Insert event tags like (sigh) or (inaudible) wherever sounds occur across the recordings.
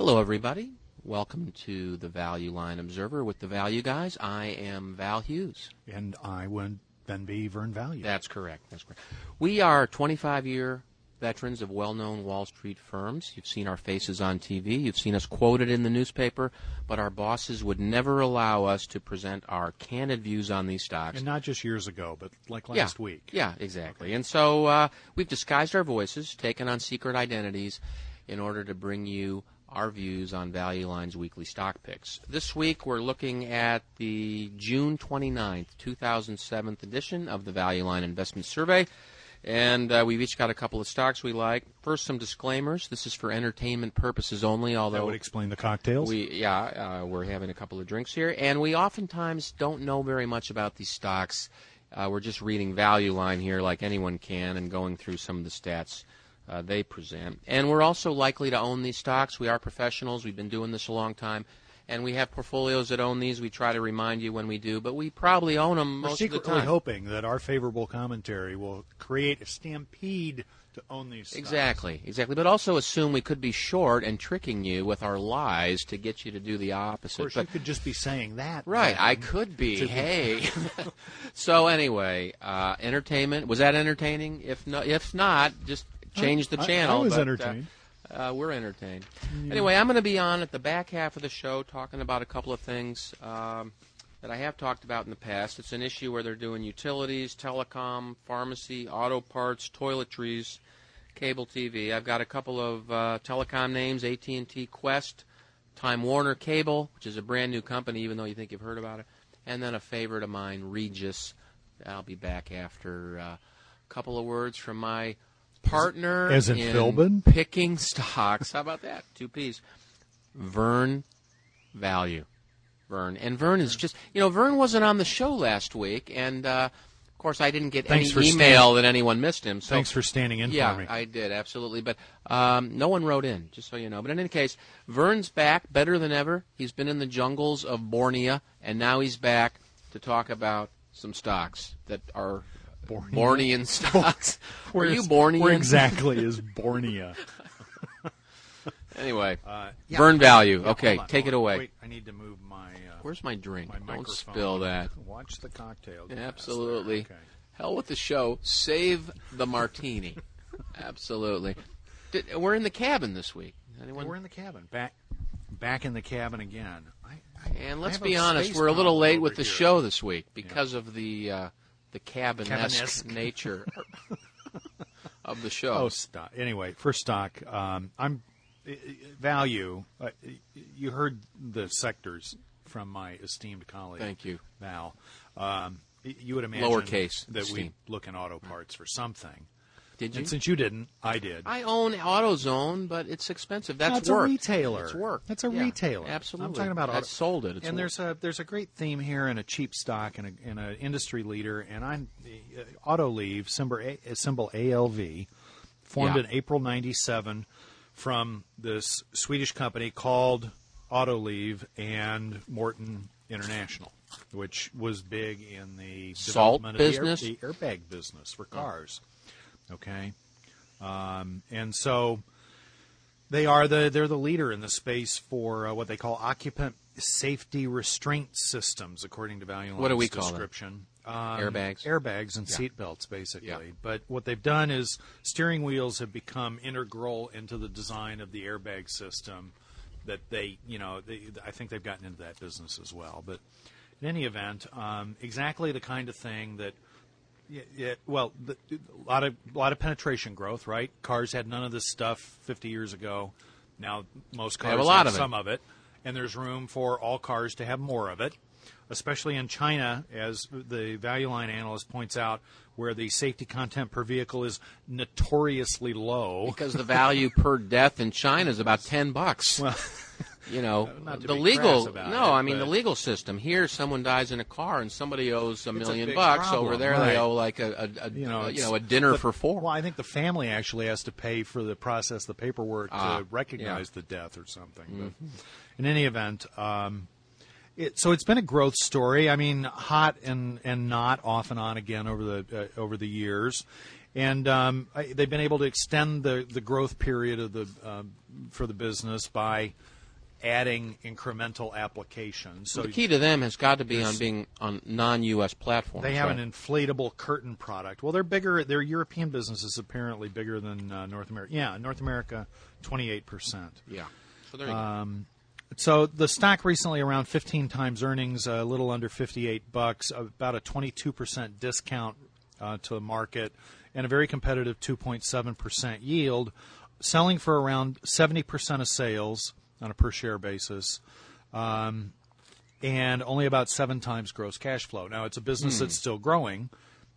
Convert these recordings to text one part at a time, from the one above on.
Hello, everybody. Welcome to the Value Line Observer with the Value Guys. I am Val Hughes. And I would then be Vern Value. That's correct. That's correct. We are 25 year veterans of well known Wall Street firms. You've seen our faces on TV, you've seen us quoted in the newspaper, but our bosses would never allow us to present our candid views on these stocks. And not just years ago, but like last yeah. week. Yeah, exactly. And so uh, we've disguised our voices, taken on secret identities in order to bring you our views on Value Line's weekly stock picks. This week we're looking at the June 29th, 2007 edition of the Value Line Investment Survey. And uh, we've each got a couple of stocks we like. First, some disclaimers. This is for entertainment purposes only. Although that would explain the cocktails. We yeah, uh, we're having a couple of drinks here, and we oftentimes don't know very much about these stocks. Uh, we're just reading value line here, like anyone can, and going through some of the stats uh, they present. And we're also likely to own these stocks. We are professionals. We've been doing this a long time. And we have portfolios that own these. We try to remind you when we do, but we probably own them We're most of the time. secretly hoping that our favorable commentary will create a stampede to own these. stocks. Exactly, exactly. But also assume we could be short and tricking you with our lies to get you to do the opposite. Of course, but you could just be saying that. Right. I could be. Hey. (laughs) (laughs) so anyway, uh, entertainment was that entertaining? If no, if not, just change the I- I channel. was but, uh, entertained. Uh, we're entertained. Anyway, I'm going to be on at the back half of the show talking about a couple of things um, that I have talked about in the past. It's an issue where they're doing utilities, telecom, pharmacy, auto parts, toiletries, cable TV. I've got a couple of uh, telecom names: AT&T, Qwest, Time Warner Cable, which is a brand new company, even though you think you've heard about it, and then a favorite of mine, Regis. I'll be back after uh, a couple of words from my partner As in in Philbin? picking stocks. How about that? Two P's. Vern Value. Vern. And Vern is just, you know, Vern wasn't on the show last week, and uh, of course I didn't get Thanks any email standing- that anyone missed him. So Thanks for standing in yeah, for me. I did absolutely, but um, no one wrote in, just so you know. But in any case, Vern's back, better than ever. He's been in the jungles of Borneo, and now he's back to talk about some stocks that are Borneo? Bornean stocks. (laughs) Were you Where's- Bornean? Where exactly is Borneo? (laughs) Anyway, Uh, yeah. Vern Value. Yeah, okay, on, take it away. Wait, I need to move my. Uh, Where's my drink? my Don't microphone. spill that. Watch the cocktail. glass Absolutely. Okay. Hell with the show. Save the martini. (laughs) Absolutely. Did, we're in the cabin this week. Anyone? We're in the cabin. Back, back in the cabin again. I, I, and let's have be honest, we're a little late with the here. show this week because of the uh, the cabin-esque, Cabin-esque. nature (laughs) of the show. Oh, stock. Anyway, for stock, um, I'm value. Uh, you heard the sectors from my esteemed colleague. Thank you. Val. Um, you would imagine Lowercase, that we look in auto parts for something. Did you? And since you didn't, I did. I own AutoZone, but it's expensive. That's That's work. a retailer. It's work. That's a Yeah, retailer. Absolutely. I'm talking about I auto- sold it. It's and work. there's a there's a great theme here and a cheap stock and a and an industry leader and I'm uh, Autoliv symbol A, symbol ALV formed Yeah. in April '97 from this Swedish company called Autoliv and Morton International, which was big in the Salt development of the air- business? the airbag business for cars. Okay, um, and so they are the they're the leader in the space for uh, what they call occupant safety restraint systems, according to Value What do we call them? description. Um, Airbags? airbags, and Yeah. seat belts, basically. Yeah. But what they've done is steering wheels have become integral into the design of the airbag system. That they, you know, they, I think they've gotten into that business as well. But in any event, um, exactly the kind of thing that yeah, yeah, well, the, a lot of a lot of penetration growth, right? Cars had none of this stuff 50 years ago. Now most cars have a lot of it. some of it, and there's room for all cars to have more of it. Especially in China, as the Value Line analyst points out, where the safety content per vehicle is notoriously low. because the value per death in China is about (laughs) ten bucks. Well, you know, the legal. no, it, I mean the legal system. Here, someone dies in a car and somebody owes a a million big bucks. Over there, right. they owe like a, a, a you know, a, you know a dinner for four. Well, I think the family actually has to pay for the process, the paperwork Ah, to recognize yeah. the death or something. Mm-hmm. But in any event, um, it, so it's been a growth story. I mean, hot and and not off and on again over the uh, over the years. and um, I, they've been able to extend the the growth period of the uh, for the business by adding incremental applications. So the key to them has got to be on being on non-U.S. platforms. they have right? an inflatable curtain product. Well, they're bigger. Their European business is apparently bigger than uh, North America. Yeah, North America, twenty eight percent. yeah. So there you Um, So the stock recently around 15 times earnings, a little under 58 bucks, about a 22% discount uh, to the market, and a very competitive 2.7% yield, selling for around 70% of sales on a per share basis. Um, and only about seven times gross cash flow. Now it's a business that's still growing,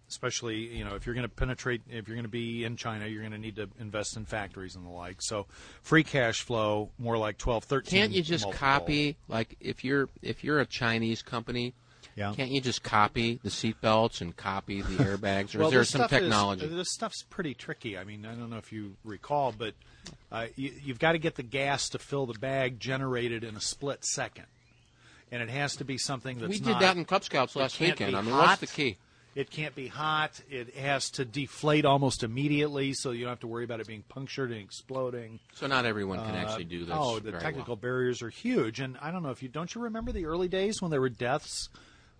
especially you know if you're going to penetrate, if you're going to be in China, you're going to need to invest in factories and the like. So free cash flow more like 12, 13. Can't you just multiple. copy like if you're if you're a Chinese company? Yeah. Can't you just copy the seatbelts and copy the (laughs) airbags, or well, is there some stuff is- technology? this stuff's pretty tricky. I mean, I don't know if you recall, but uh, you, you've got to get the gas to fill the bag generated in a split second, and it has to be something that's we did not- that in Cub Scouts last weekend. I mean, hot. what's the key? It can't be hot. It has to deflate almost immediately, so you don't have to worry about it being punctured and exploding. So not everyone can actually do this. Oh, the technical well. barriers are huge, and I don't know if you don't you remember the early days when there were deaths,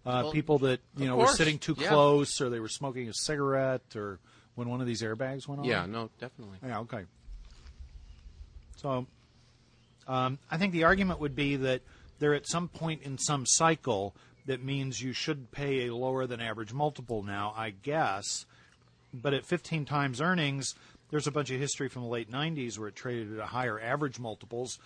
uh, Well, people that you know were sitting too yeah. close, or they were smoking a cigarette, or when one of these airbags went off. Yeah, no, definitely. Yeah, okay. So, um, I think the argument would be that they're at some point in some cycle that means you should pay a lower than average multiple now, I guess. But at 15 times earnings, there's a bunch of history from the late 90s where it traded at higher average multiples.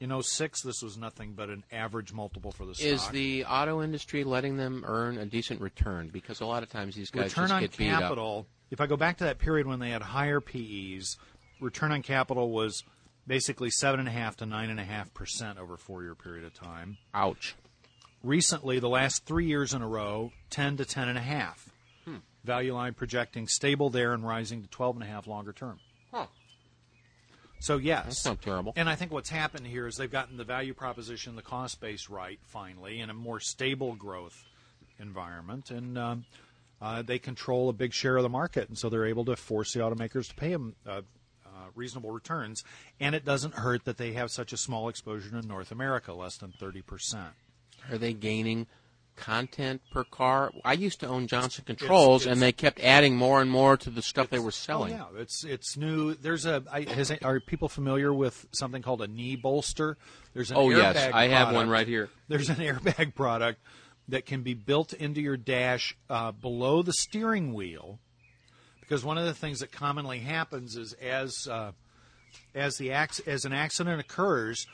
In 06, this was nothing but an average multiple for the stock. Is the auto industry letting them earn a decent return? Because a lot of times these guys return just on get beat up. Return on capital, if I go back to that period when they had higher PEs, return on capital was basically seven and a half to nine and a half percent over a four year period of time. Ouch. Recently, the last three years in a row, ten to ten and a half. Hmm. Value line projecting stable there and rising to twelve and a half longer term. So yes, That's not terrible. and I think what's happened here is they've gotten the value proposition, the cost base right finally, in a more stable growth environment, and um, uh, they control a big share of the market, and so they're able to force the automakers to pay them uh, uh, reasonable returns. And it doesn't hurt that they have such a small exposure to North America, less than thirty percent. Are they gaining content per car? I used to own Johnson Controls, it's- and they kept adding more and more to the stuff they were selling. Oh yeah, it's it's new. There's a. I, has, are people familiar with something called a knee bolster? There's an Oh, yes, airbag I have one right here. There's an (laughs) airbag product that can be built into your dash uh, below the steering wheel, because one of the things that commonly happens is as uh, as the as an accident occurs.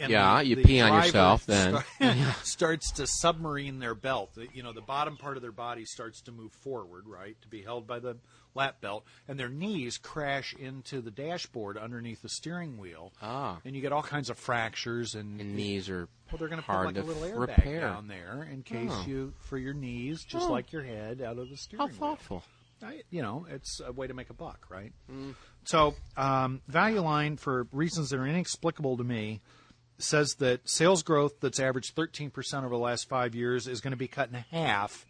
And Yeah, the- you the pee on yourself (laughs) then. (laughs) start- starts to submarine their belt. The- You know, the bottom part of their body starts to move forward, right, to be held by the lap belt, and their knees crash into the dashboard underneath the steering wheel. Ah. and you get all kinds of fractures and, And knees are well, they're going to put like a little airbag repair. down there in case Oh. you for your knees, just Oh. like your head, out of the steering How wheel. thoughtful. I, you know, it's a way to make a buck, right? Mm. So, um, Value Line, for reasons that are inexplicable to me, says that sales growth that's averaged 13% over the last five years is going to be cut in half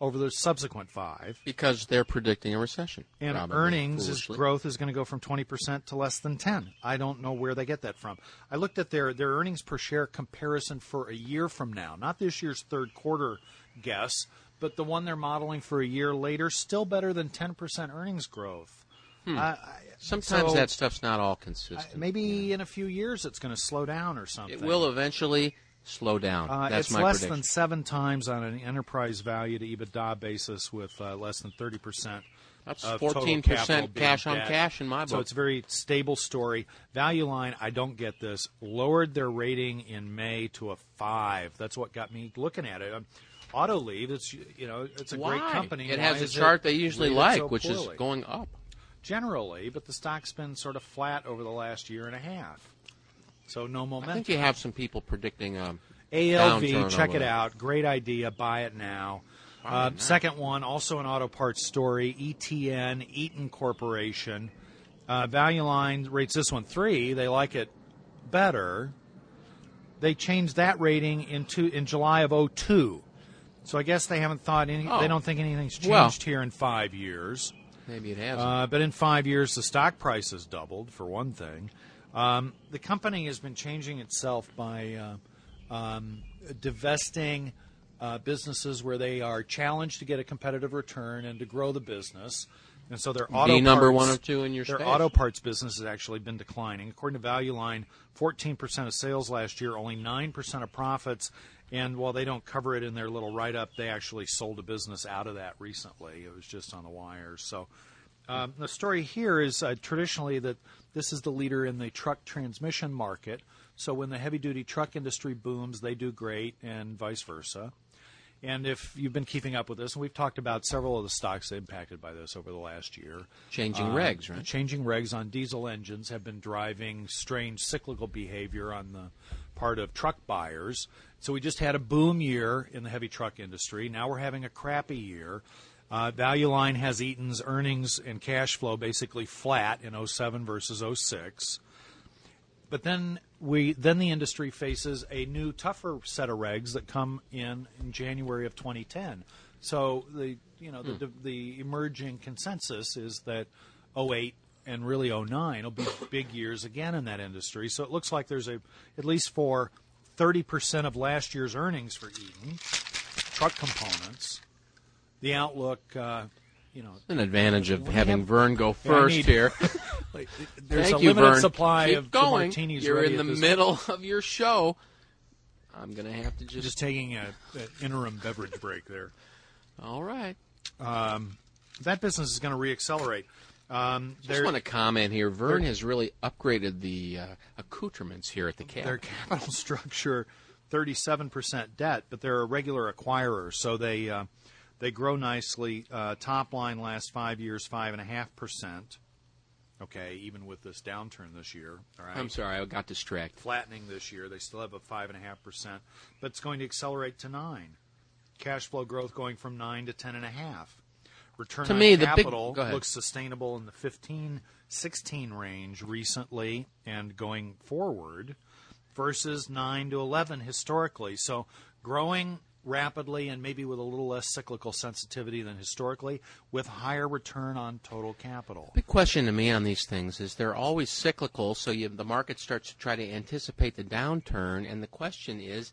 over the subsequent five. Because they're predicting a recession. And earnings is growth is going to go from 20% to less than 10. I don't know where they get that from. I looked at their their earnings per share comparison for a year from now, not this year's third quarter guess, but the one they're modeling for a year later, still better than 10% earnings growth. Hmm. I- I- Sometimes so, that stuff's not all I- consistent. maybe in a few years it's going to slow down or something. it will eventually slow down. Uh, That's it's my less prediction. than seven times on an enterprise value to EBITDA basis, with uh, less than thirty percent. That's of 14% capital cash on debt. cash in my book. So it's a very stable story. Value line, I don't get this. Lowered their rating in May to a five. That's what got me looking at it. Um, Autoliv, it's you know, it's a Why? great company. It Why has a chart they usually like, so which is going up. Generally, but the stock's been sort of flat over the last year and a half. So no momentum. I think you have some people predicting um, ALV, check it out. Great idea. Buy it now. Uh, second one, also an auto parts story. ETN, Eaton Corporation. Uh, Value Line rates this one three. They like it better. They changed that rating into in July of 02. So I guess they haven't thought any. Oh. They don't think anything's changed Well. here in five years. Maybe it hasn't. Uh, but in five years, the stock price has doubled, for one thing. Um, the company has been changing itself by uh, um, divesting uh, businesses where they are challenged to get a competitive return and to grow the business. And so their auto Be number parts, one or two in your their space. auto parts business has actually been declining. According to Value Line, 14% of sales last year, only 9% of profits. And while they don't cover it in their little write up, they actually sold a business out of that recently. It was just on the wires. So um, the story here is uh, traditionally that this is the leader in the truck transmission market. So when the heavy duty truck industry booms, they do great, and vice versa. And if you've been keeping up with this, and we've talked about several of the stocks impacted by this over the last year. Changing Um, regs, right? Changing regs on diesel engines have been driving strange cyclical behavior on the part of truck buyers. So we just had a boom year in the heavy truck industry. Now we're having a crappy year. Uh, Value Line has Eaton's earnings and cash flow basically flat in 07 versus 06. But then we then the industry faces a new tougher set of regs that come in in January of 2010. So the you know the the emerging consensus is that 08 and really 09 will be big years again in that industry. So it looks like there's a at least for 30% of last year's earnings for Eaton truck components. The outlook, uh, you know, An advantage of having have- Vern go (laughs) Yeah, first need- here. (laughs) like, (laughs) there's Thank a you, limited Vern. supply Keep of going. martinis. You're in the middle of your show. I'm going to have to just. Just taking a, an interim beverage break there. all right. That business is going to reaccelerate. Um, Just want to comment here. Vern has really upgraded the uh, accoutrements here at the their capital structure, 37% debt, but they're a regular acquirer, so they uh, they grow nicely. Uh, top line last five years, five and a half percent. Okay, even with this downturn this year. All right. I'm sorry, I got distracted. flattening this year. They still have a five and a half percent, but it's going to accelerate to nine. Cash flow growth going from nine to ten and a half. Return To on me, the big- capital looks sustainable in the 15, 16 range recently and going forward, versus nine to eleven historically. So growing rapidly and maybe with a little less cyclical sensitivity than historically, with higher return on total capital. Big question to me on these things is they're always cyclical, so you, the market starts to try to anticipate the downturn, and the question is,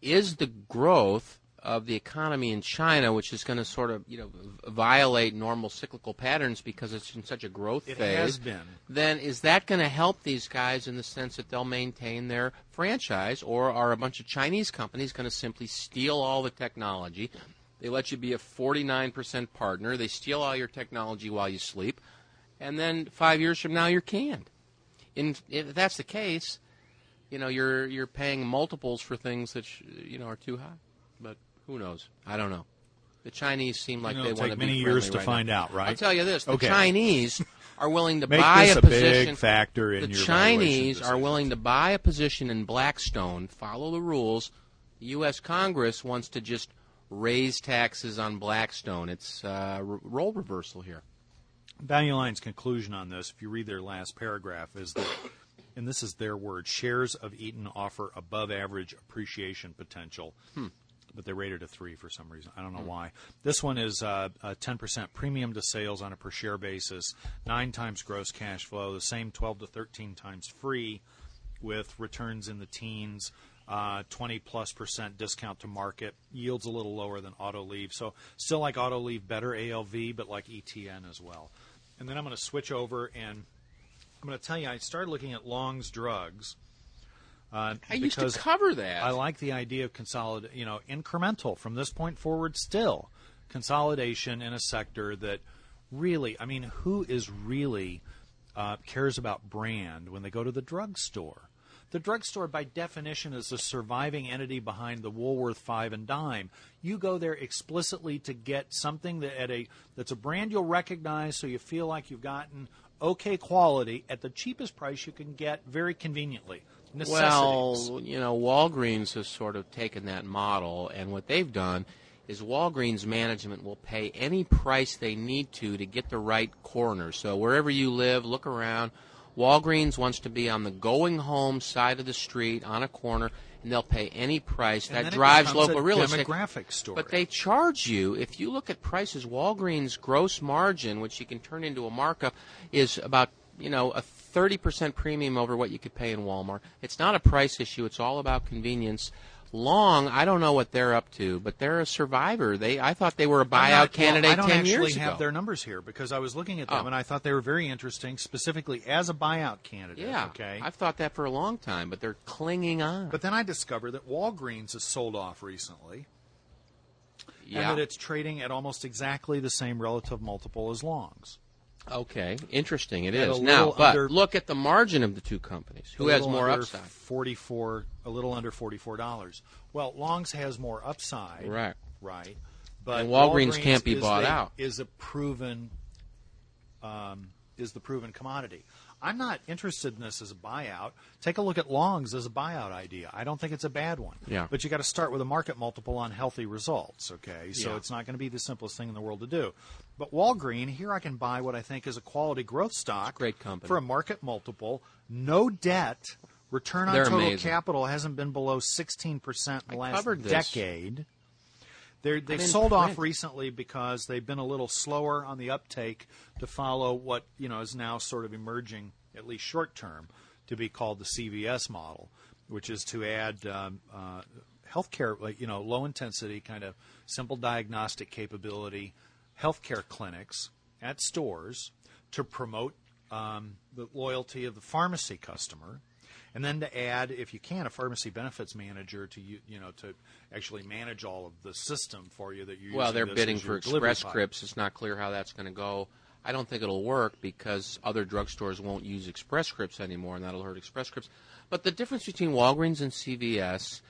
is the growth of the economy in China, which is going to sort of you know violate normal cyclical patterns because it's in such a growth It phase, has been. then is that going to help these guys in the sense that they'll maintain their franchise, or are a bunch of Chinese companies going to simply steal all the technology? They let you be a 49% partner. They steal all your technology while you sleep, and then five years from now you're canned. In, if that's the case, you know you're you're paying multiples for things that sh- you know are too high. Who knows? I don't know. The Chinese seem like know, they it'll want take to many be years friendly to right find now. out, right? I'll tell you this: the Okay. Chinese are willing to (laughs) Make buy a a big position. factor in your. the Chinese are willing to buy a position in Blackstone, follow the rules. The U.S. Congress wants to just raise taxes on Blackstone. It's uh, r- role reversal here. Value Line's conclusion on this, if you read their last paragraph, is that, and this is their word, shares of Eaton offer above average appreciation potential. But they rated a three for some reason. I don't know why. This one is uh, a 10% premium to sales on a per share basis, nine times gross cash flow, the same 12 to 13 times free, with returns in the teens, uh, 20 plus percent discount to market, yields a little lower than Autoliv. So still like Autoliv, better ALV, but like ETN as well. And then I'm going to switch over and I'm going to tell you I started looking at Long's drugs. Uh, I used to cover that. I like the idea of consolid, you know, incremental from this point forward. Still, consolidation in a sector that really, I mean, who is really uh, cares about brand when they go to the drugstore? The drugstore, by definition, is the surviving entity behind the Woolworth Five and Dime. You go there explicitly to get something that at a that's a brand you'll recognize, so you feel like you've gotten okay quality at the cheapest price you can get very conveniently. Necessities. Well, you know, Walgreens has sort of taken that model, and what they've done is Walgreens management will pay any price they need to to get the right corner. So wherever you live, look around. Walgreens wants to be on the going home side of the street on a corner, and they'll pay any price. And that drives local a real estate. demographic story. But they charge you, if you look at prices, Walgreens' gross margin, which you can turn into a markup, is about you know a 30% premium over what you could pay in Walmart. It's not a price issue. It's all about convenience. Long, I don't know what they're up to, but they're a survivor. They, I thought they were a buyout not- well, candidate I don't 10 actually years have ago. their numbers here because I was looking at them Oh. and I thought they were very interesting, specifically as a buyout candidate. yeah, Okay. I've thought that for a long time, but they're clinging on. but then I discovered that Walgreens has sold off recently, yeah. and that it's trading at almost exactly the same relative multiple as Longs. Okay, interesting. It is now, but under- look at the margin of the two companies. Who has more upside? Forty-four, a little under forty-four dollars. Well, Longs has more upside, Right. Right, but And Walgreens can't be bought a- out. Is a proven, um, is the proven commodity. I'm not interested in this as a buyout. Take a look at Longs as a buyout idea. I don't think it's a bad one. Yeah. But you got to start with a market multiple on healthy results. Okay, so Yeah. it's not going to be the simplest thing in the world to do. But Walgreen, here I can buy what I think is a quality growth stock. great company. for a market multiple, no debt. Return on They're total amazing. capital hasn't been below 16% in the I last decade. They're, they I'm in sold off recently because they've been a little slower on the uptake to follow what you know is now sort of emerging, at least short term, to be called the CVS model, which is to add um, uh, healthcare, you know, low intensity kind of simple diagnostic capability, healthcare clinics at stores to promote um, the loyalty of the pharmacy customer and then to add, if you can, a pharmacy benefits manager to you, you know, to actually manage all of the system for you that you're Well, they're bidding for Express. Scripts. It's not clear how that's going to go. I don't think it'll work because other drugstores won't use Express Scripts anymore, and that'll hurt Express Scripts. But the difference between Walgreens and CVS,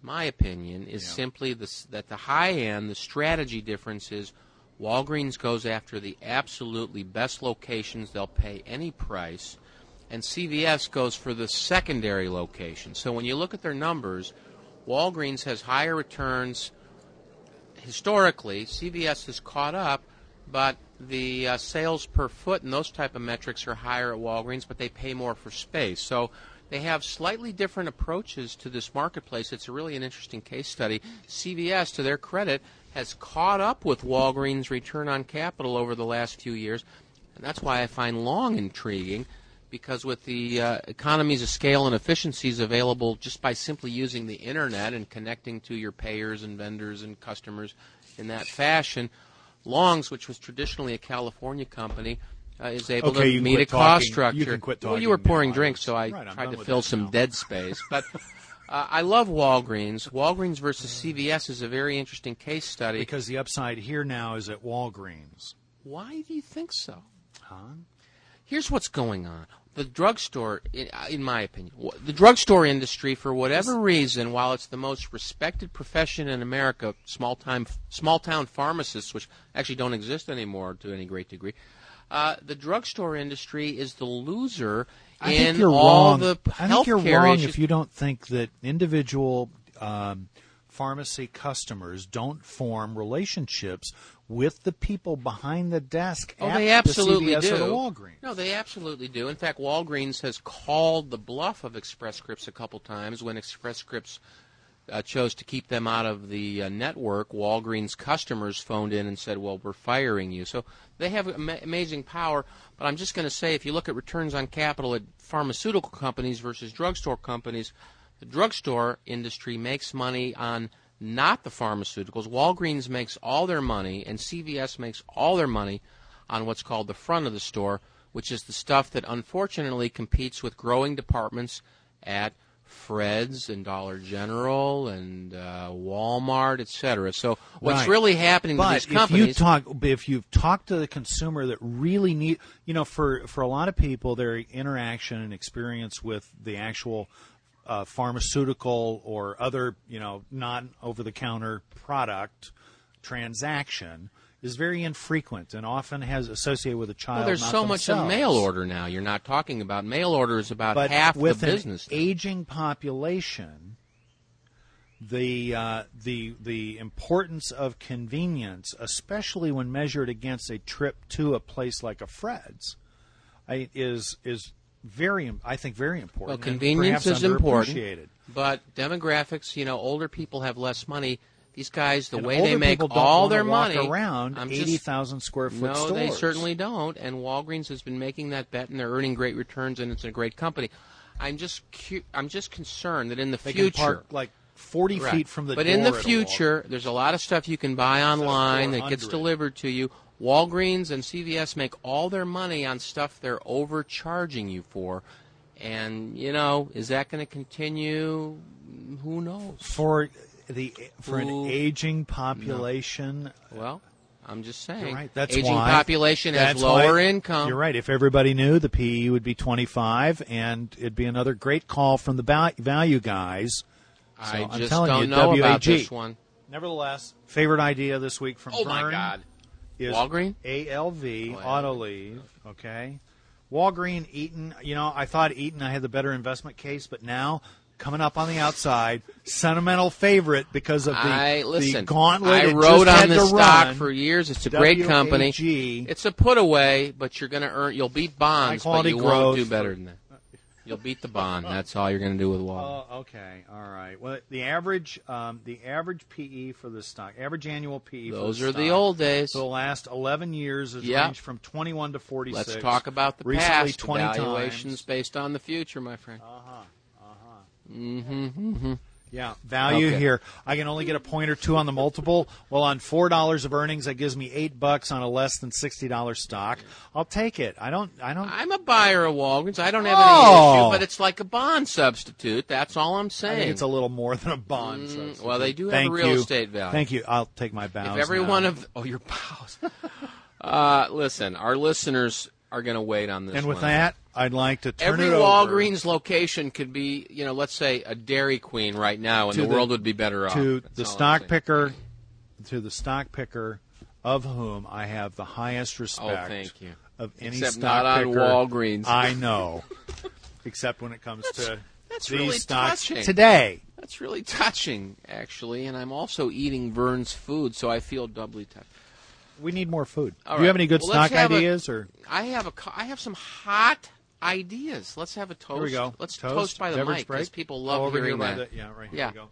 my opinion, is Yeah. simply this, that the high end, the strategy difference is Walgreens goes after the absolutely best locations. They'll pay any price. And CVS goes for the secondary location. So when you look at their numbers, Walgreens has higher returns historically, CVS has caught up, but the uh, sales per foot and those type of metrics are higher at Walgreens, but they pay more for space. So they have slightly different approaches to this marketplace. It's a really an interesting case study. CVS, to their credit, has caught up with Walgreens' return on capital over the last few years, and that's why I find Long intriguing. Because with the uh, economies of scale and efficiencies available just by simply using the internet and connecting to your payers and vendors and customers in that fashion, Longs, which was traditionally a California company, uh, is able Okay, to meet a quit cost structure. You can quit well, you were pouring now. Drinks, so I Right, tried to fill some now. dead space. But (laughs) uh, I love Walgreens. Walgreens versus CVS is a very interesting case study. Because the upside here now is at Walgreens. Why do you think so? Huh? Here's what's going on. The drugstore, in, in my opinion, the drugstore industry, for whatever reason, while it's the most respected profession in America, small time, small town pharmacists, which actually don't exist anymore to any great degree, uh, the drugstore industry is the loser I in think you're all wrong. the I think you're wrong issues. if you don't think that individual um, pharmacy customers don't form relationships with the people behind the desk Oh, at they absolutely the CVS do. or the Walgreens. No, they absolutely do. In fact, Walgreens has called the bluff of Express Scripts a couple times when Express Scripts uh, chose to keep them out of the uh, network. Walgreens customers phoned in and said, "Well, we're firing you." So they have ama- amazing power. But I'm just going to say, if you look at returns on capital at pharmaceutical companies versus drugstore companies, the drugstore industry makes money on not the pharmaceuticals. Walgreens makes all their money, and CVS makes all their money on what's called the front of the store, which is the stuff that unfortunately competes with growing departments at Fred's and Dollar General and uh, Walmart, etc. So what's Right. really happening but to these if you companies? talk, if you've talked to the consumer that really need, you know, for for a lot of people, their interaction and experience with the actual uh, pharmaceutical or other, you know, non over the counter product transaction is very infrequent and often has associated with a child. well, there's so much of mail order now. You're not talking about mail order is about but half with the an business. now. aging population, the uh, the the importance of convenience, especially when measured against a trip to a place like a Fred's, I, is is very, I think, very important. Well, convenience is important. But demographics, you know, older people have less money. These guys, the And way they make all their money around I'm eighty thousand square foot No, stores. they certainly don't. And Walgreens has been making that bet, and they're earning great returns, and it's a great company. I'm just cu- I'm just concerned that in the They future, park like forty Right. feet from the but in the future, there's a lot of stuff you can buy online that gets delivered to you. Walgreens and CVS make all their money on stuff they're overcharging you for. And, you know, is that going to continue? Who knows? For the for an aging population. Well, I'm just saying. You're right. That's Aging why. population has That's lower why- income. You're right. If everybody knew, the PE would be 25, and it'd be another great call from the val- value guys. So I I'm just telling don't you, know about WAG. this one. Nevertheless, favorite idea this week from Oh, my Vern God. is Walgreen? ALV Oh. Autoliv. Okay, Walgreen Eaton. You know, I thought Eaton I had the better investment case, but now coming up on the outside, sentimental favorite because of the, I the gauntlet. I just on this to stock run. for years. It's a great company. It's a put away, but you're going to earn. You'll beat bonds, but you won't do better than that. You'll beat the bond. That's all you're going to do with Walgreens. Oh, okay, all right. Well, the average, um, the average PE for the stock, average annual PE. Those for the are the old days. The last 11 years, has Yeah. ranged from 21 to 46. Let's talk about the Recently, past. 20 Valuations times. based on the future, my friend. Yeah, value Okay. here. I can only get a point or two on the multiple. Well, on four dollars of earnings, that gives me eight bucks on a less than sixty dollars stock. I'll take it. I don't. I don't. I'm a buyer of Walgreens. I don't have Oh. any issue, but it's like a bond substitute. That's all I'm saying. it's a little more than a bond. Mm, substitute. well, they do have Thank a real you. estate value. Thank you. I'll take my bows. if every now. one of oh your bows. (laughs) uh, listen, our listeners are going to wait on this. and with one. that, I'd like to turn Every it over Walgreens location could be, you know, let's say a Dairy Queen right now, and the, the- world would be better off. to That's the stock picker, to the stock picker, of whom I have the highest oh, respect. Oh, thank you. Of any Except stock not on picker Walgreens. I know, except when it comes to that's these really stocks touching. today. That's really touching, actually. And I'm also eating Vern's food, so I feel doubly touched. We need more food. All Do you have any good Well, let's have a- ideas or? I have a, co- I have some hot ideas. Let's have a toast. Here we go. Let's toast, by the beverage mic break. because people love oh, over hearing here by that. the- yeah, right Yeah. here we go.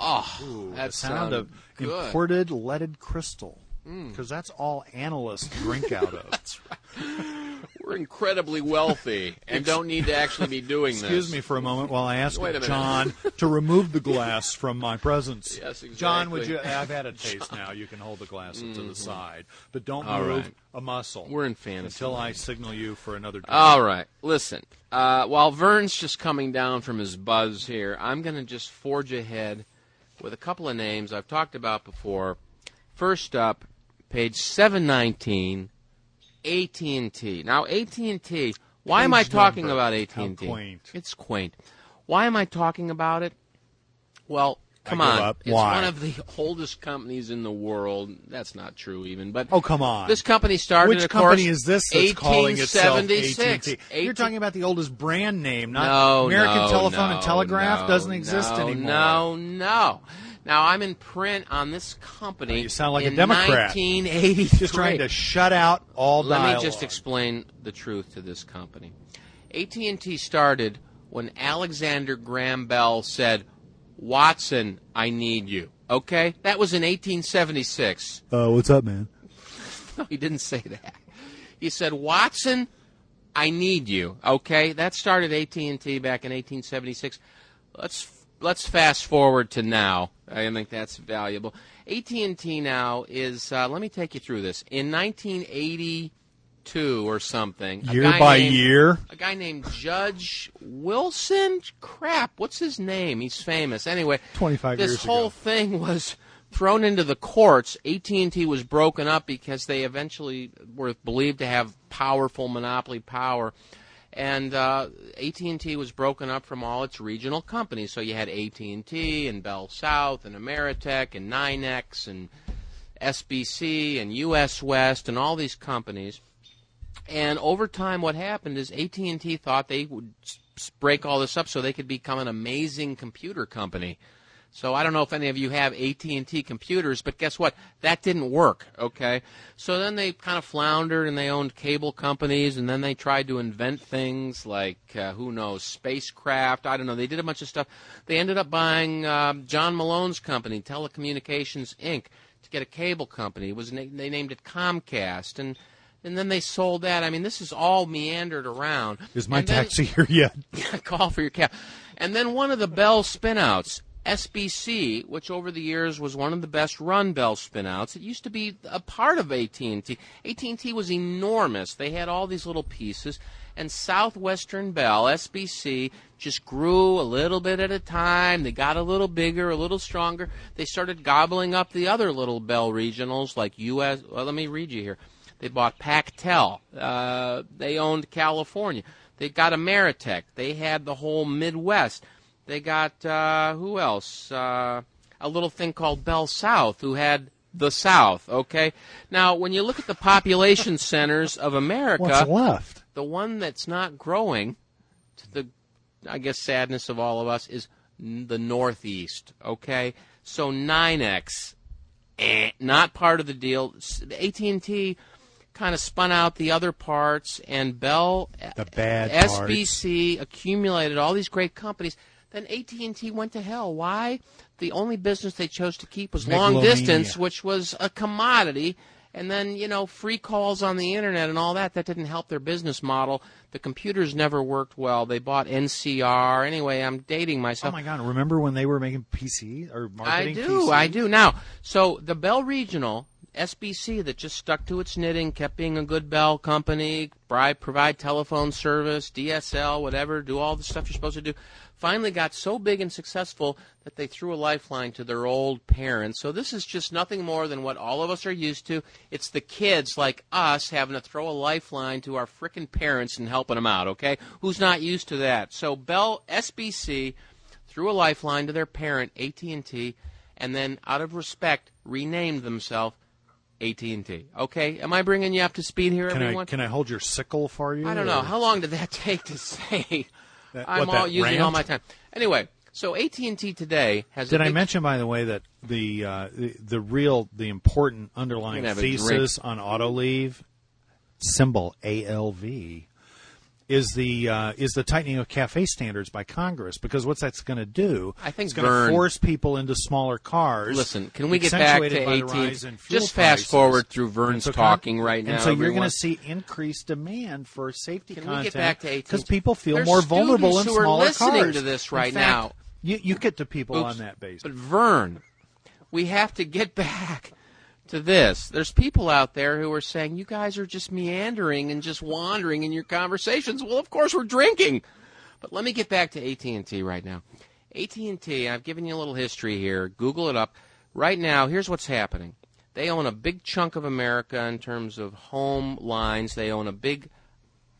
Oh, Ooh, that the sound of good. imported leaded crystal. Mm. Because that's all analysts drink out of. (laughs) We're incredibly wealthy and don't need to actually be doing this. Excuse me for a moment while I ask Wait a minute. John to remove the glass from my presence. Yes, exactly. John, would you? I've had a taste now. You can hold the glass to the side, but don't All move right. a muscle. We're in fantasy until I signal you for another. Drink. All right. Listen, uh, while Vern's just coming down from his buzz here, I'm going to just forge ahead with a couple of names I've talked about before. First up, page 719, AT&T. Now, AT&T. Why am I talking number. about AT&T? quaint. It's quaint. Why am I talking about it? Well, come on. It's one of the (laughs) oldest companies in the world. That's not true, even. But Oh, come on. This company started. Which company course, is this that's calling itself 1876. AT&T? You're talking about the oldest brand name, not no, American no, Telephone no, and Telegraph no, doesn't exist anymore. No, no. Now I'm in print on this company. You sound like a Democrat. 1983. Just trying to shut out all the. Let dialogue. me just explain the truth to this company. AT&T started when Alexander Graham Bell said, "Watson, I need you." Okay, that was in 1876. Uh, what's up, man? (laughs) No, he didn't say that. He said, "Watson, I need you." Okay, that started AT&T back in 1876. Let's let's fast forward to now. I think that's valuable. AT&T now is. Uh, let me take you through this. In 1982 or something, Year by named- year. a guy named Judge Wilson. Crap, what's his name? He's famous. Anyway, 25 this years whole ago. thing was thrown into the courts. AT&T was broken up because they eventually were believed to have powerful monopoly power. And uh, AT&T was broken up from all its regional companies. So you had AT&T and Bell South and Ameritech and Nynex and SBC and US West and all these companies. And over time, what happened is AT&T thought they would break all this up so they could become an amazing computer company. So I don't know if any of you have AT&T computers, but guess what? That didn't work, okay? So then they kind of floundered and they owned cable companies and then they tried to invent things like uh, who knows, spacecraft, I don't know. They did a bunch of stuff. They ended up buying um, John Malone's company, Telecommunications Inc., to get a cable company. It was na- they named it Comcast and and then they sold that. I mean, this is all meandered around. Is my then- taxi (laughs) here yet? (laughs) call for your cab. And then one of the Bell spinouts, SBC, which over the years was one of the best run Bell spinouts. It used to be a part of AT&T. AT&T was enormous. They had all these little pieces. And Southwestern Bell, SBC, just grew a little bit at a time. They got a little bigger, a little stronger. They started gobbling up the other little Bell regionals like US. Well, let me read you here. They bought Pactel. Uh, they owned California. They got Ameritech. They had the whole Midwest. They got uh, who else? Uh, a little thing called Bell South, who had the South. Okay. Now, when you look at the population (laughs) centers of America, What's left? the one that's not growing, to the, I guess, sadness of all of us, is the Northeast. Okay, so Nynex, eh, not part of the deal. AT and T kind of spun out the other parts, and Bell, The bad SBC accumulated all these great companies. Then AT and T went to hell. Why? The only business they chose to keep was long distance, which was a commodity. And then, you know, free calls on the internet and all that, that didn't help their business model. The computers never worked well. They bought NCR. Anyway, I'm dating myself. Oh my God! Remember when they were making PC or marketing I do, PC? I do. Now, so the Bell Regional SBC that just stuck to its knitting, kept being a good Bell company, provide telephone service, DSL, whatever, do all the stuff you're supposed to do. Finally got so big and successful that they threw a lifeline to their old parents. So this is just nothing more than what all of us are used to. It's the kids like us having to throw a lifeline to our frickin' parents and helping them out, okay? Who's not used to that? So Bell SBC threw a lifeline to their parent AT&T and then out of respect renamed themselves AT&T. Okay? Am I bringing you up to speed here Can I can I hold your sickle for you? I don't know. or- How long did that (laughs) take to say? That- I'm all using all my time. Anyway, so AT&T today has Did I mention, by the way, that the uh, the, the real, the important underlying I'm gonna have a thesis on Autoliv, symbol ALV, is the uh, is the tightening of cafe standards by Congress? Because what's that's going to do? I think it's going to force people into smaller cars. Listen, can we get back to accentuated by the AT&T? rise in fuel Just fast forward through Vern's so talking right now. And so you're going to see increased demand for safety Can we content get back to because people feel There's more vulnerable in students who are smaller listening cars. to this right fact, now. You, you get to people Oops. on that basis. But Vern, we have to get back to this. There's people out there who are saying you guys are just meandering and just wandering in your conversations. Well, of course we're drinking. But let me get back to AT&T right now. AT&T, I've given you a little history here. Google it up. Right now, here's what's happening. They own a big chunk of America in terms of home lines. They own a big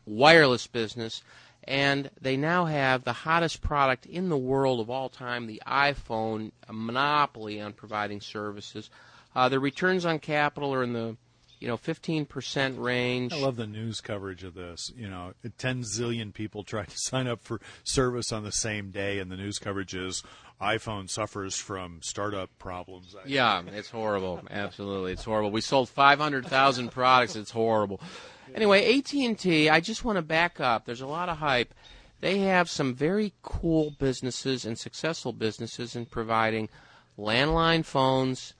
wireless business, and they now have the hottest product in the world of all time, the iPhone, a monopoly on providing services. Uh, their returns on capital are in the you know 15% range. I love the news coverage of this. You know, 10 zillion people tried to (laughs) sign up for service on the same day, and the news coverage is iPhone suffers from startup problems. Yeah, (laughs) it's horrible. Absolutely, it's horrible. We sold 500,000 (laughs) products. It's horrible. Anyway, AT&T, I just want to back up. There's a lot of hype. They have some very cool businesses and successful businesses in providing landline phones,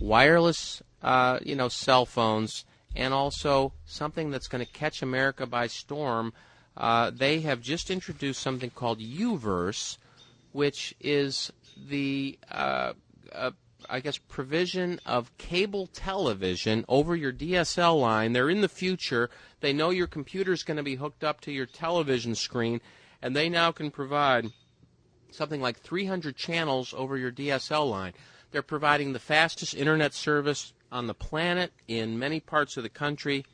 wireless, uh, you know, cell phones, and also something that's going to catch America by storm. Uh, they have just introduced something called UVerse, which is the uh, uh, I guess provision of cable television over your DSL line. They're in the future. They know your computer's going to be hooked up to your television screen, and they now can provide something like 300 channels over your DSL line. They're providing the fastest internet service on the planet in many parts of the country,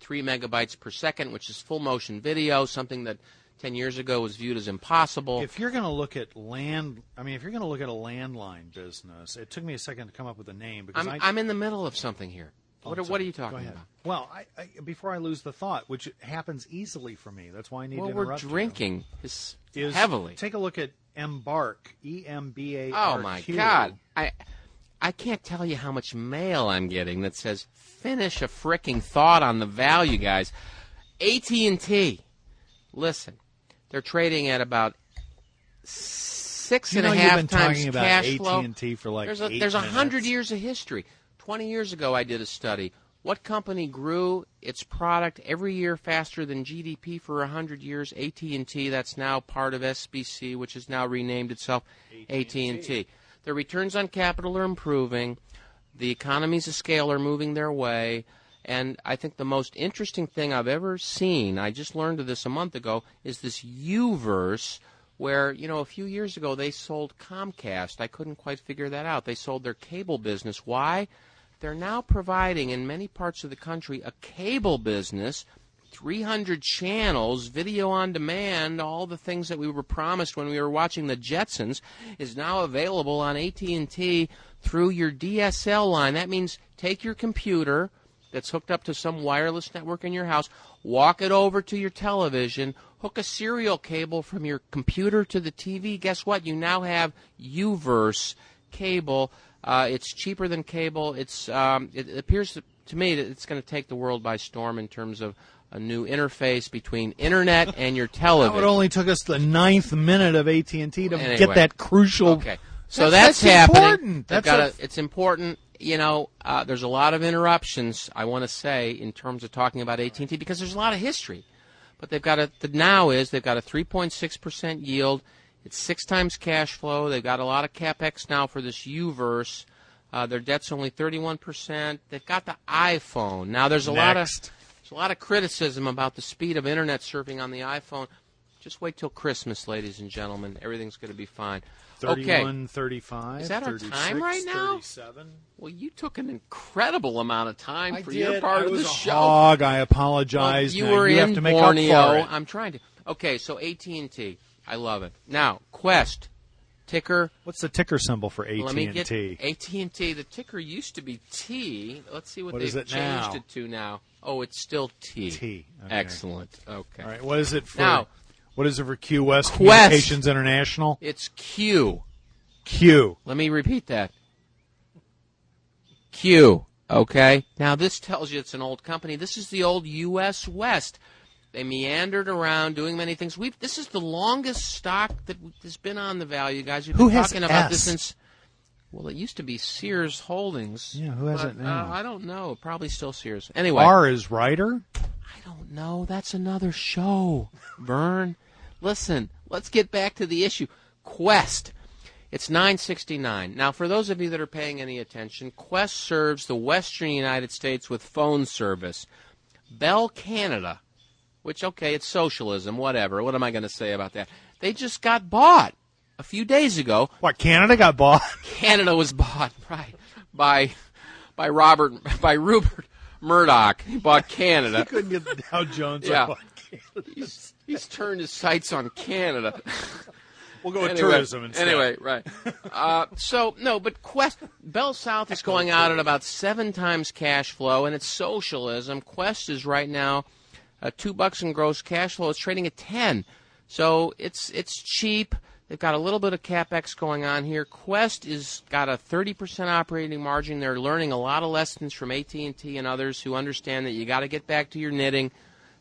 3 megabytes per second, which is full motion video, something that 10 years ago was viewed as impossible. If you're going to look at land, I mean, if you're going to look at a landline business, it took me a second to come up with a name because I'm, I, I'm in the middle of something here. Oh, What, are- what are you talking about? Well, I, I, before I lose the thought, which happens easily for me, that's why I need Well, to we're interrupt you, drinking is heavily. Take a look at Embarq. E M B A Oh my God! I I can't tell you how much mail I'm getting that says finish a fricking thought on the value, guys. AT and T. Listen, they're trading at about six You and a know half you've been times talking about cash flow. AT&T for like there's a there's a hundred years of history. Twenty years ago, I did a study. What company grew its product every year faster than GDP for a hundred years? AT and T. That's now part of SBC, which has now renamed itself AT and T. Their returns on capital are improving. The economies of scale are moving their way. And I think the most interesting thing I've ever seen, I just learned of this a month ago, is this Uverse, where, you know, a few years ago they sold Comcast. I couldn't quite figure that out. They sold their cable business. Why? They're now providing in many parts of the country a cable business, 300 channels, video on demand, all the things that we were promised when we were watching the Jetsons is now available on AT&T through your DSL line. That means take your computer that's hooked up to some wireless network in your house, walk it over to your television, hook a serial cable from your computer to the TV. Guess what? You now have U-verse cable. Uh, it's cheaper than cable. It's um, it, it appears to, to me that it's going to take the world by storm in terms of a new interface between internet and your (laughs) That television. would only took us the ninth minute of AT and T to Anyway. get that crucial. Okay, so That's- that's, that's happening. important. That's got a- a- it's important. You know, uh, there's a lot of interruptions. I want to say in terms of talking about AT&T because there's a lot of history. But they've got a the now is they've got a 3.6 percent yield. It's six times cash flow. They've got a lot of capex now for this U-verse. Uh, their debt's only 31 percent. They've got the iPhone. Now there's a lot of there's a lot of criticism about the speed of internet surfing on the iPhone. Just wait till Christmas, ladies and gentlemen. Everything's going to be fine. Okay. 31, 35, Is that our 36, time right now? 37. Well, you took an incredible amount of time I for did. your part I of was the a show. hog. I Well, apologize. you Now were you in have to make Borneo. up for it. I'm trying to. Okay, so AT and T. I love it. Now, Qwest ticker. What's the ticker symbol for AT Let me and get T? AT and T. The ticker used to be T. Let's see what, What they've it changed now? it to now. Oh, it's still T. T, okay. Excellent. Okay. All right. What is it for? Now- what is it for Q West Qwest. Communications International? It's Q. Q. Let me repeat that. Q. Okay. Now this tells you it's an old company. This is the old U.S. West. They meandered around doing many things. We've this is the longest stock that has been on the value, guys. We've Who been has talking about this since. Well, it used to be Sears Holdings. Yeah, who has but, it now? Uh, I don't know. Probably still Sears. Anyway, R is writer. I don't know. That's another show, (laughs) Vern. Listen, let's get back to the issue. Qwest. It's 969. Now, for those of you that are paying any attention, Qwest serves the western United States with phone service. Bell Canada, which, okay, it's socialism, whatever. What am I going to say about that? They just got bought a few days ago. What? Canada got bought. (laughs) Canada was bought right by by Robert by Rupert Murdoch. He bought Canada. (laughs) He couldn't get the Dow Jones. Yeah. he's, he's turned his sights on Canada. We'll go with anyway, tourism instead. Anyway, right. Uh, so no, but Qwest Bell South is going out at about seven times cash flow, and it's socialism. Qwest is right now uh, two bucks in gross cash flow. It's trading at ten, so it's it's cheap. They've got a little bit of capex going on here. Qwest is got a 30% operating margin. They're learning a lot of lessons from AT&T and others who understand that you got to get back to your knitting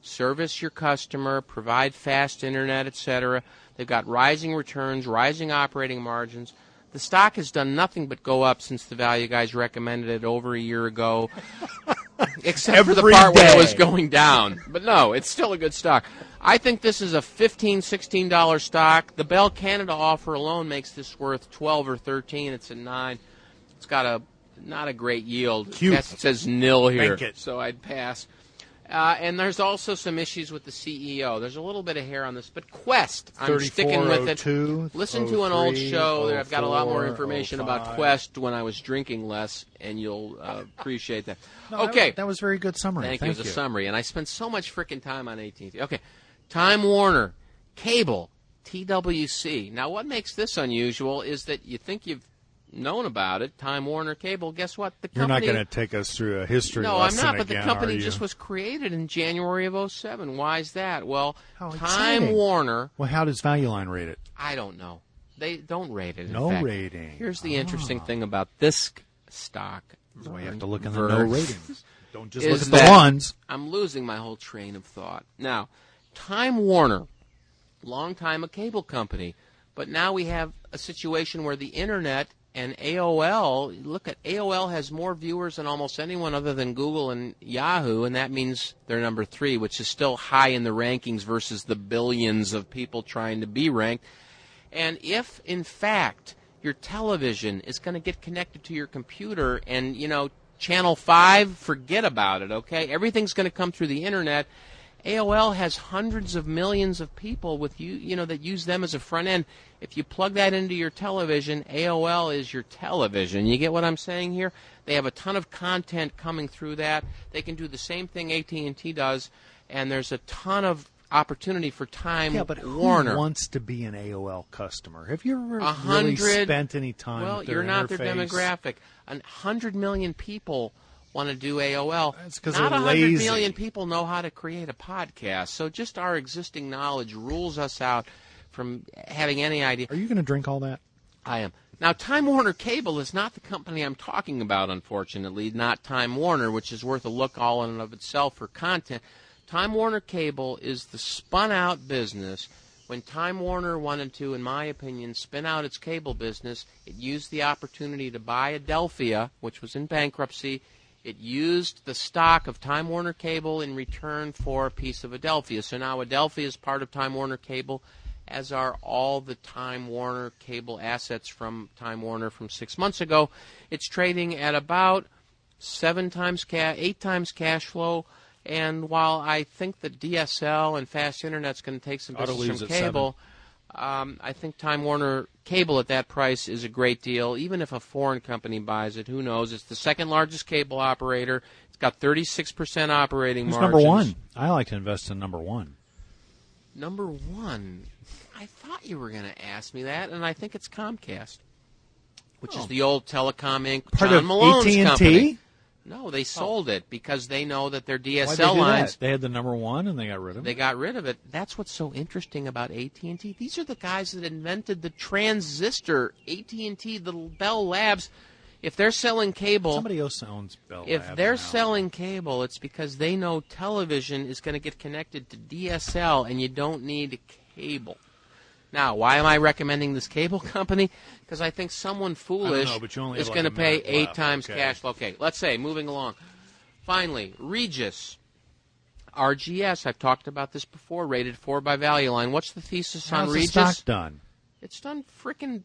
service your customer, provide fast internet, etc. They've got rising returns, rising operating margins. The stock has done nothing but go up since the value guys recommended it over a year ago, (laughs) except for the Every part where it was going down. But no, it's still a good stock. I think this is a $15, $16 stock. The Bell Canada offer alone makes this worth 12 or 13. It's a 9. It's got a not a great yield. Cute. It says nil here, so I'd pass. Uh, and there's also some issues with the CEO. There's a little bit of hair on this, but Qwest, I'm sticking with it. Listen to an old 03, show. I've got a lot more 04, information about Qwest when I was drinking less, and you'll uh, appreciate that. (laughs) No, that okay, was- that was very good summary. Thank, Thank you. It was a summary, and I spent so much freaking time on AT&T. Okay, Time Warner, cable, TWC. Now, what makes this unusual is that you think you've known about it, Time Warner Cable. Guess what? The You're not going to take us through a history no, I'm not. But the company just was created in January of 07. Why is that? Well, How Time exciting. Warner. Well, how does Value Line rate it? I don't know. They don't rate it. in No fact. rating. Here's the interesting ah. thing about this stock. That's why you have to look in the no ratings. (laughs) Don't just look at the ones. I'm losing my whole train of thought. Now, Time Warner, long time a cable company, but now we have a situation where the internet and AOL, look at AOL has more viewers than almost anyone other than Google and Yahoo, and that means they're number three, which is still high in the rankings versus the billions of people trying to be ranked. And if, in fact, your television is going to get connected to your computer and, you know, Channel 5, forget about it, okay? Everything's going to come through the internet. AOL has hundreds of millions of people with you, you know, that use them as a front end. If you plug that into your television, AOL is your television. You get what I'm saying here? They have a ton of content coming through that. They can do the same thing AT&T does, and there's a ton of opportunity for Time Yeah, but who Warner. wants to be an AOL customer? Have you ever really spent any time? Well, you're not interface? their demographic. A hundred million people want to do AOL. That's 'cause not a hundred million people know how to create a podcast. So just our existing knowledge rules us out from having any idea. Are you going to drink all that? I am. Now, Time Warner Cable is not the company I'm talking about, unfortunately, not Time Warner, which is worth a look all in and of itself for content. Time Warner Cable is the spun out business. When Time Warner wanted to, in my opinion, spin out its cable business, it used the opportunity to buy Adelphia, which was in bankruptcy. It used the stock of Time Warner Cable in return for a piece of Adelphia. So now Adelphia is part of Time Warner Cable, as are all the Time Warner Cable assets from Time Warner from six months ago. It's trading at about seven times cash, eight times cash flow. And while I think that DSL and fast internet's going to take some business from cable, um, I think Time Warner Cable at that price is a great deal. Even if a foreign company buys it, who knows? It's the second largest cable operator. It's got 36% operating Who's margins. number one? I like to invest in number one. Number one. I thought you were going to ask me that, and I think it's Comcast, which is oh. the old Telecom Inc. Part John of Malone's AT&T? company. No, they sold it because they know that their Why'd they DSL lines? They had the number one and they got rid of they it. They got rid of it. That's what's so interesting about AT&T. These are the guys that invented the transistor. AT&T, the Bell Labs. If they're selling cable, Somebody else owns Bell if Labs they're now. selling cable, it's because they know television is going to get connected to DSL, and you don't need cable. Now, why am I recommending this cable (laughs) company? Because I think someone foolish know, but you only is have going to pay eight left, times okay. cash flow. Okay, let's say moving along. Finally, Regis. RGS, I've talked about this before, rated 4 by Value Line. What's the thesis on How's the Regis? stock done? It's done freaking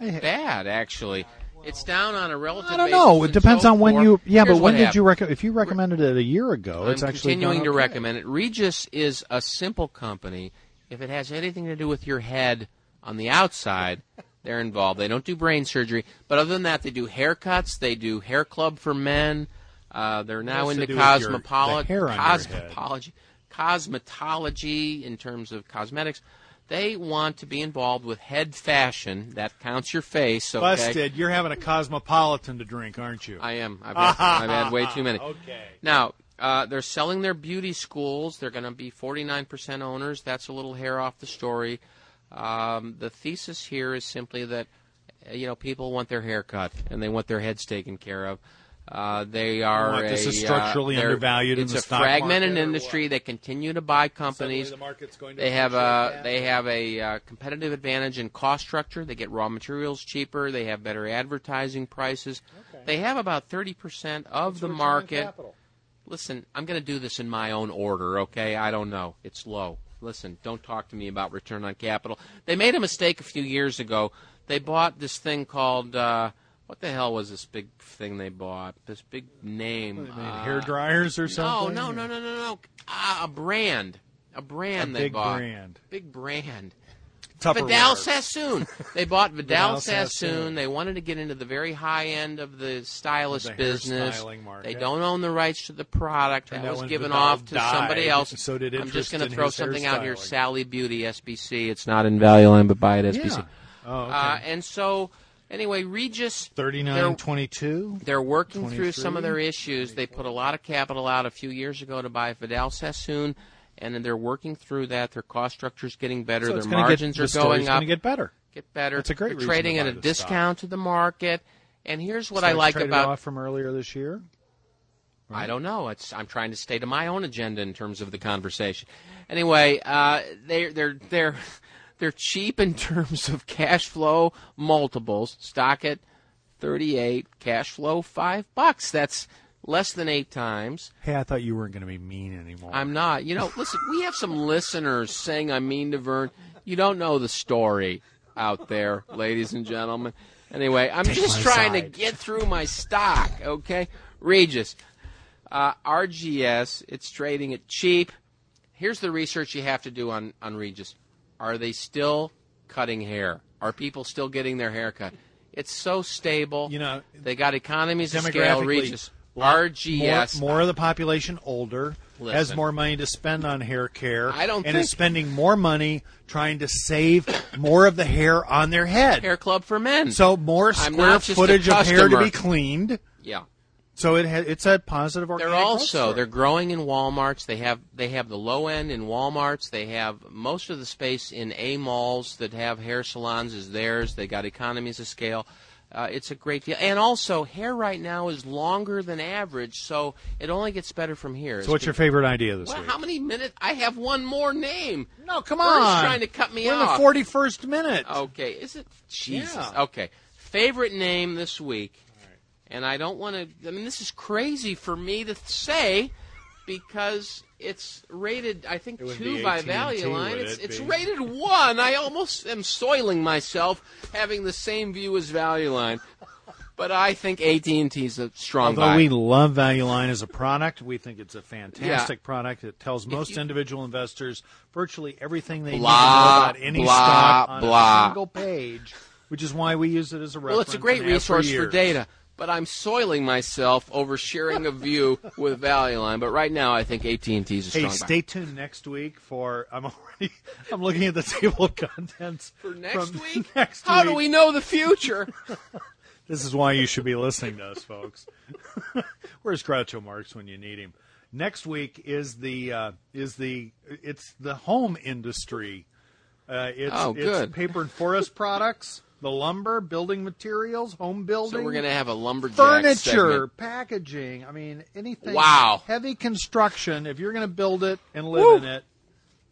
bad, actually. It's down on a relative I don't basis know. It depends so on when forth. you. Yeah, Here's but when did happened. you recommend? If you recommended it a year ago, it's I'm actually continuing done to okay. recommend it. Regis is a simple company. If it has anything to do with your head on the outside, they're involved. They don't do brain surgery, but other than that, they do haircuts. They do hair club for men. Uh, they're now into with your- the hair on your head? cosmetology, cosmetology in terms of cosmetics. They want to be involved with head fashion. That counts your face. Okay? Busted. You're having a cosmopolitan to drink, aren't you? I am. I've had, I've had way too many. (laughs) Okay. Now, uh, they're selling their beauty schools. They're going to be 49% owners. That's a little hair off the story. Um, the thesis here is simply that, uh, you know, people want their hair cut and they want their heads taken care of. Uh, they are What, this a, is structurally uh, they're- undervalued in It's the a stock fragmented market, or industry. They continue to buy companies. the market's going to They have a they have a uh, competitive advantage in cost structure. They get raw materials cheaper. They have better advertising prices. They have about thirty percent of the market. capital. Listen, I'm going to do this in my own order, okay? I don't know. It's low. Listen, don't talk to me about return on capital. They made a mistake a few years ago. They bought this thing called uh, what the hell was this big thing they bought? This big name. They uh, hair dryers or no, something? no, no, no, no, no. Uh, a brand. A A brand they big bought. brand. Big brand. Vidal Sassoon. They bought (laughs) Vidal, Vidal Sassoon. Sassoon. They wanted to get into the very high end of the stylist The business. They don't own the rights to the product. Turned that was given Vidal off to died, somebody else. so did I'm just going to throw something out here. Sally Beauty, SBC. It's not in Value Line, but buy it SBC. Yeah. Oh, okay. uh, and so, anyway, Regis. Thirty-nine they're- twenty-two. they're working through some of their issues. They put a lot of capital out a few years ago to buy Vidal Sassoon, and then they're working through that. Their cost structure is getting better. So their margins get, the are going up. Going to get better. get better. That's a great They're trading at a discount to the market. And here's what I like about off from earlier this year. I don't know. It's I'm trying to stay to my own agenda in terms of the conversation. Anyway, uh, they they're they're (laughs) they're cheap in terms of cash flow multiples. Stock at 38, cash flow five bucks. That's less than eight times. Hey, I thought you weren't going to be mean anymore. I'm not. You know, listen, we have some listeners saying I'm mean to Vern. You don't know the story out there, ladies and gentlemen. Anyway, I'm Take just trying side. to get through my stock, okay? Regis, uh, RGS, it's trading at cheap. Here's the research you have to do on, on Regis. Are they still cutting hair? Are people still getting their hair cut? It's so stable. You know, they got economies of scale. Regis, RGS. More, more of the population older has more money to spend on hair care. I don't and think- is spending more money trying to save more of the hair on their head. Hair Club for Men. So more I'm square not just a footage of hair to customer. be cleaned. yeah. So it ha- it's a positive They're organic growth also story. they're growing in WalMarts. They have they have the low end in WalMarts. They have most of the space in A malls that have hair salons is theirs. They got economies of scale. Uh, it's a great deal, and also hair right now is longer than average, so it only gets better from here. So what's your favorite idea this Well, week? how many minutes? I have one more name. no, come on. trying to cut me We're off. in the forty-first minute. Okay, is it Jesus? Yeah. Okay, favorite name this week, and I don't want to. I mean, this is crazy for me to say because it's rated. I think It two by Value Line. It's it it's be? rated one. I almost am soiling myself having the same view as Value Line, but I think AT and T is a strong Although buy. we love Value Line as a product, we think it's a fantastic product. It tells most you- individual investors virtually everything they Blah, need to know about any blah, stock on blah. a single page, which is why we use it as a reference. well, it's a great resource for years. data. But I'm soiling myself over sharing a view with Value Line. But right now, I think AT and T is a Hey, strong buy. stay tuned next week for I'm already (laughs) I'm looking at the table of contents For next (laughs) week? Next week. How week. do we know the future? (laughs) This is why you should be listening to us, folks. Where's Groucho Marx when you need him? Next week is the uh, is the it's the home industry. Uh, it's, Oh, it's good. paper and forest products, the lumber, building materials, home building, so we're going to have a lumberjack furniture, segment. packaging. I mean, anything. Wow. Heavy construction. If you're going to build it and live Woo. in it,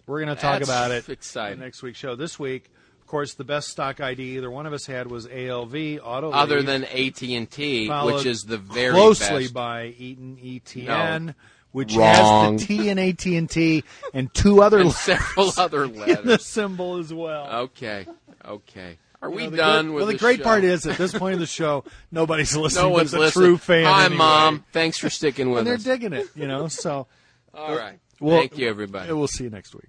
we're going to talk That's about it. exciting. next week's show. This week, of course, the best stock ID either one of us had was ALV Auto. Other than AT and T, which is the very closely best. by Eaton ETN, which Wrong. has the T in AT and T and two other (laughs) and several other (laughs) in the symbol as well. Okay, okay. Are You we know, the done good- with Well, the, great show? part is at this point in the show, (laughs) nobody's listening. no one's the listening. true fan. Hi, anyway. mom. Thanks for sticking with us. And they're digging it, you know. So, All right. well, Thank you, everybody. We'll see you next week.